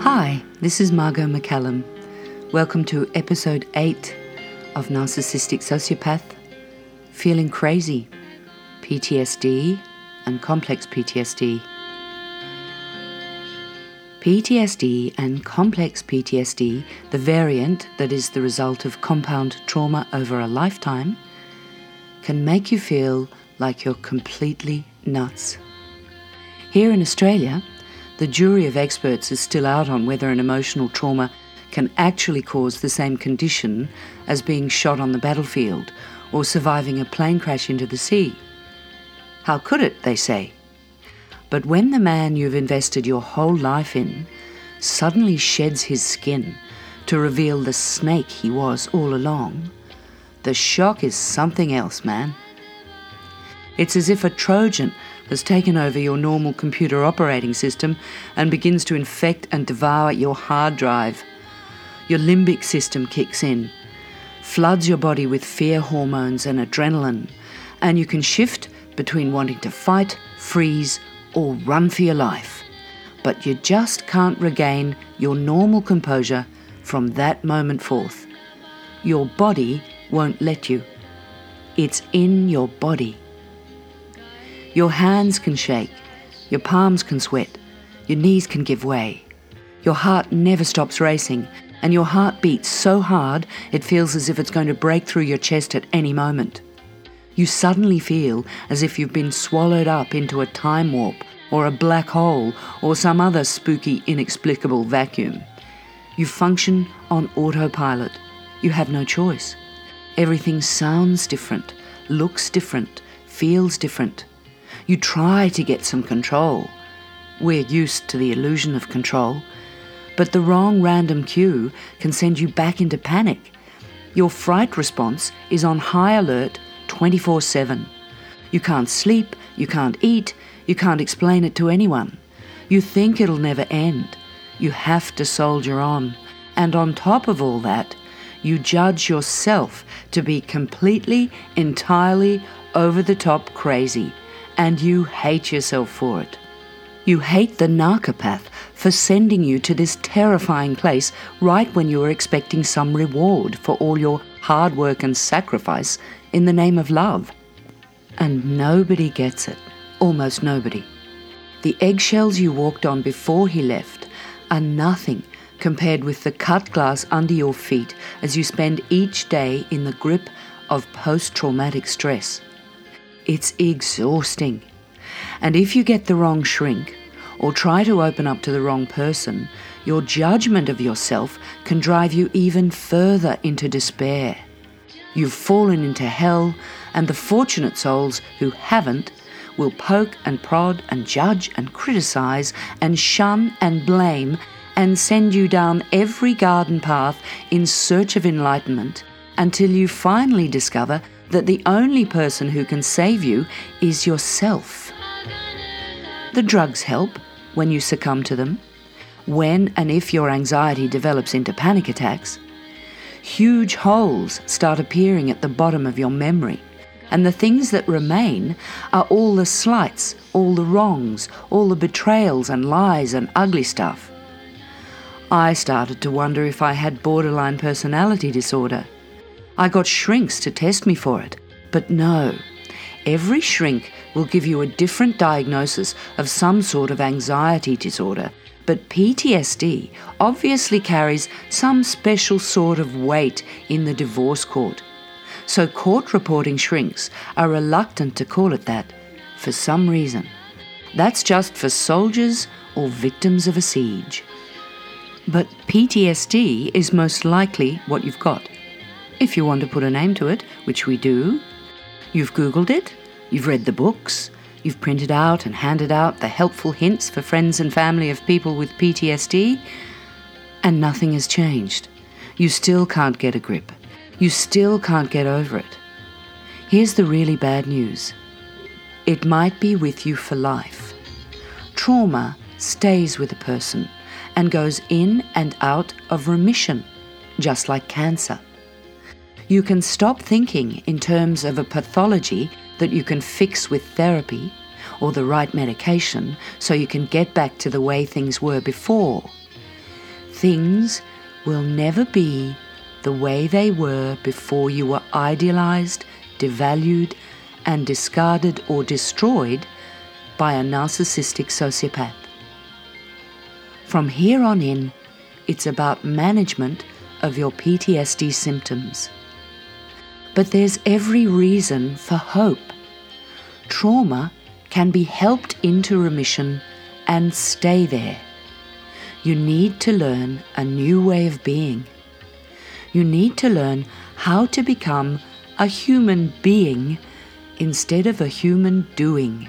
Hi, this is Margot McCallum. Welcome to episode 8 of Narcissistic Sociopath Feeling Crazy, PTSD, and Complex PTSD. PTSD and complex PTSD, the variant that is the result of compound trauma over a lifetime, can make you feel like you're completely nuts. Here in Australia, the jury of experts is still out on whether an emotional trauma can actually cause the same condition as being shot on the battlefield or surviving a plane crash into the sea. How could it, they say? But when the man you've invested your whole life in suddenly sheds his skin to reveal the snake he was all along, the shock is something else, man. It's as if a Trojan has taken over your normal computer operating system and begins to infect and devour your hard drive. Your limbic system kicks in, floods your body with fear hormones and adrenaline, and you can shift between wanting to fight, freeze, or run for your life. But you just can't regain your normal composure from that moment forth. Your body won't let you. It's in your body. Your hands can shake, your palms can sweat, your knees can give way. Your heart never stops racing, and your heart beats so hard it feels as if it's going to break through your chest at any moment. You suddenly feel as if you've been swallowed up into a time warp or a black hole or some other spooky, inexplicable vacuum. You function on autopilot. You have no choice. Everything sounds different, looks different, feels different. You try to get some control. We're used to the illusion of control. But the wrong random cue can send you back into panic. Your fright response is on high alert 24 7. You can't sleep, you can't eat, you can't explain it to anyone. You think it'll never end. You have to soldier on. And on top of all that, you judge yourself to be completely, entirely over the top crazy and you hate yourself for it. You hate the narcopath for sending you to this terrifying place right when you were expecting some reward for all your hard work and sacrifice in the name of love. And nobody gets it. Almost nobody. The eggshells you walked on before he left are nothing compared with the cut glass under your feet as you spend each day in the grip of post traumatic stress. It's exhausting. And if you get the wrong shrink or try to open up to the wrong person, your judgment of yourself can drive you even further into despair. You've fallen into hell, and the fortunate souls who haven't will poke and prod and judge and criticize and shun and blame and send you down every garden path in search of enlightenment until you finally discover that the only person who can save you is yourself. The drugs help when you succumb to them, when and if your anxiety develops into panic attacks. Huge holes start appearing at the bottom of your memory, and the things that remain are all the slights, all the wrongs, all the betrayals and lies and ugly stuff. I started to wonder if I had borderline personality disorder. I got shrinks to test me for it. But no, every shrink will give you a different diagnosis of some sort of anxiety disorder. But PTSD obviously carries some special sort of weight in the divorce court. So court reporting shrinks are reluctant to call it that for some reason. That's just for soldiers or victims of a siege. But PTSD is most likely what you've got if you want to put a name to it, which we do. You've Googled it, you've read the books, you've printed out and handed out the helpful hints for friends and family of people with PTSD, and nothing has changed. You still can't get a grip. You still can't get over it. Here's the really bad news it might be with you for life. Trauma stays with a person and goes in and out of remission, just like cancer. You can stop thinking in terms of a pathology that you can fix with therapy or the right medication so you can get back to the way things were before. Things will never be the way they were before you were idealized, devalued, and discarded or destroyed by a narcissistic sociopath. From here on in, it's about management of your PTSD symptoms. But there's every reason for hope. Trauma can be helped into remission and stay there. You need to learn a new way of being. You need to learn how to become a human being instead of a human doing.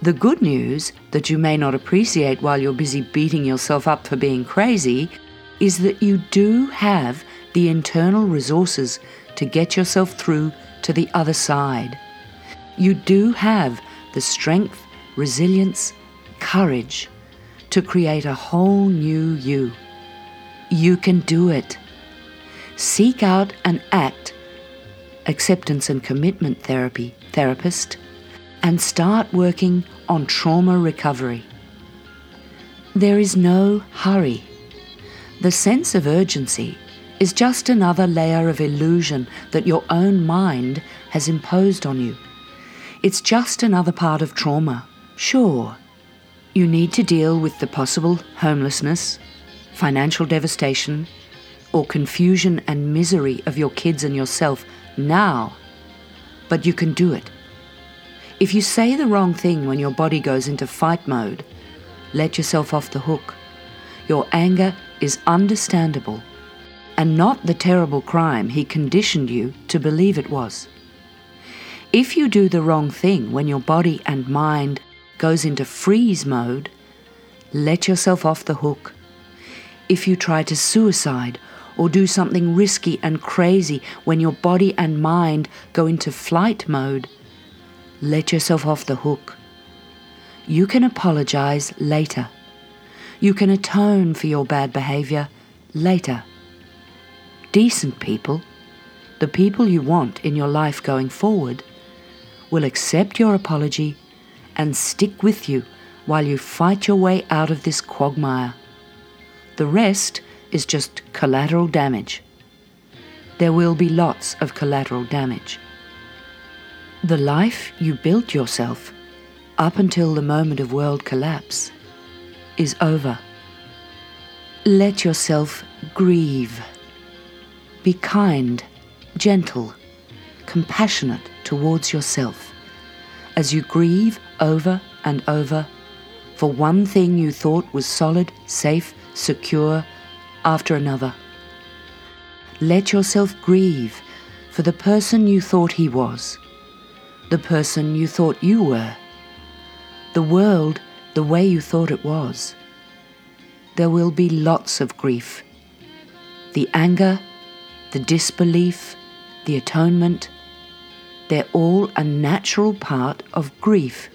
The good news that you may not appreciate while you're busy beating yourself up for being crazy is that you do have the internal resources to get yourself through to the other side. You do have the strength, resilience, courage to create a whole new you. You can do it. Seek out an ACT, acceptance and commitment therapy therapist, and start working on trauma recovery. There is no hurry. The sense of urgency is just another layer of illusion that your own mind has imposed on you. It's just another part of trauma. Sure, you need to deal with the possible homelessness, financial devastation, or confusion and misery of your kids and yourself now, but you can do it. If you say the wrong thing when your body goes into fight mode, let yourself off the hook. Your anger is understandable and not the terrible crime he conditioned you to believe it was. If you do the wrong thing when your body and mind goes into freeze mode, let yourself off the hook. If you try to suicide or do something risky and crazy when your body and mind go into flight mode, let yourself off the hook. You can apologize later. You can atone for your bad behavior later. Decent people, the people you want in your life going forward, will accept your apology and stick with you while you fight your way out of this quagmire. The rest is just collateral damage. There will be lots of collateral damage. The life you built yourself up until the moment of world collapse is over. Let yourself grieve. Be kind, gentle, compassionate towards yourself as you grieve over and over for one thing you thought was solid, safe, secure after another. Let yourself grieve for the person you thought he was the person you thought you were, the world the way you thought it was. There will be lots of grief. The anger, the disbelief, the atonement, they're all a natural part of grief.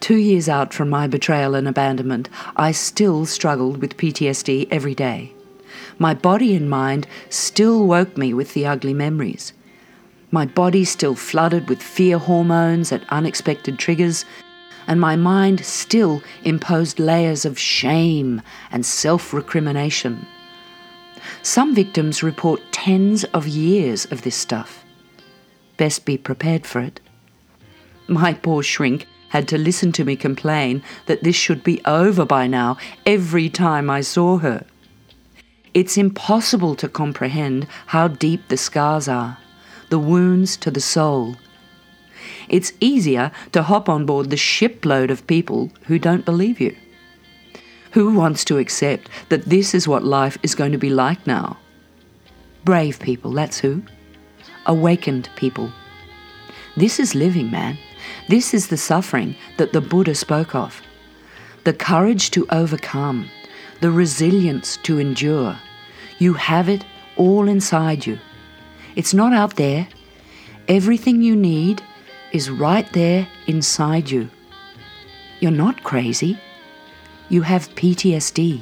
Two years out from my betrayal and abandonment, I still struggled with PTSD every day. My body and mind still woke me with the ugly memories. My body still flooded with fear hormones at unexpected triggers, and my mind still imposed layers of shame and self recrimination. Some victims report tens of years of this stuff. Best be prepared for it. My poor shrink had to listen to me complain that this should be over by now every time I saw her. It's impossible to comprehend how deep the scars are the wounds to the soul. It's easier to hop on board the shipload of people who don't believe you. Who wants to accept that this is what life is going to be like now? Brave people, that's who. Awakened people. This is living, man. This is the suffering that the Buddha spoke of. The courage to overcome, the resilience to endure. You have it all inside you. It's not out there. Everything you need is right there inside you. You're not crazy. You have PTSD.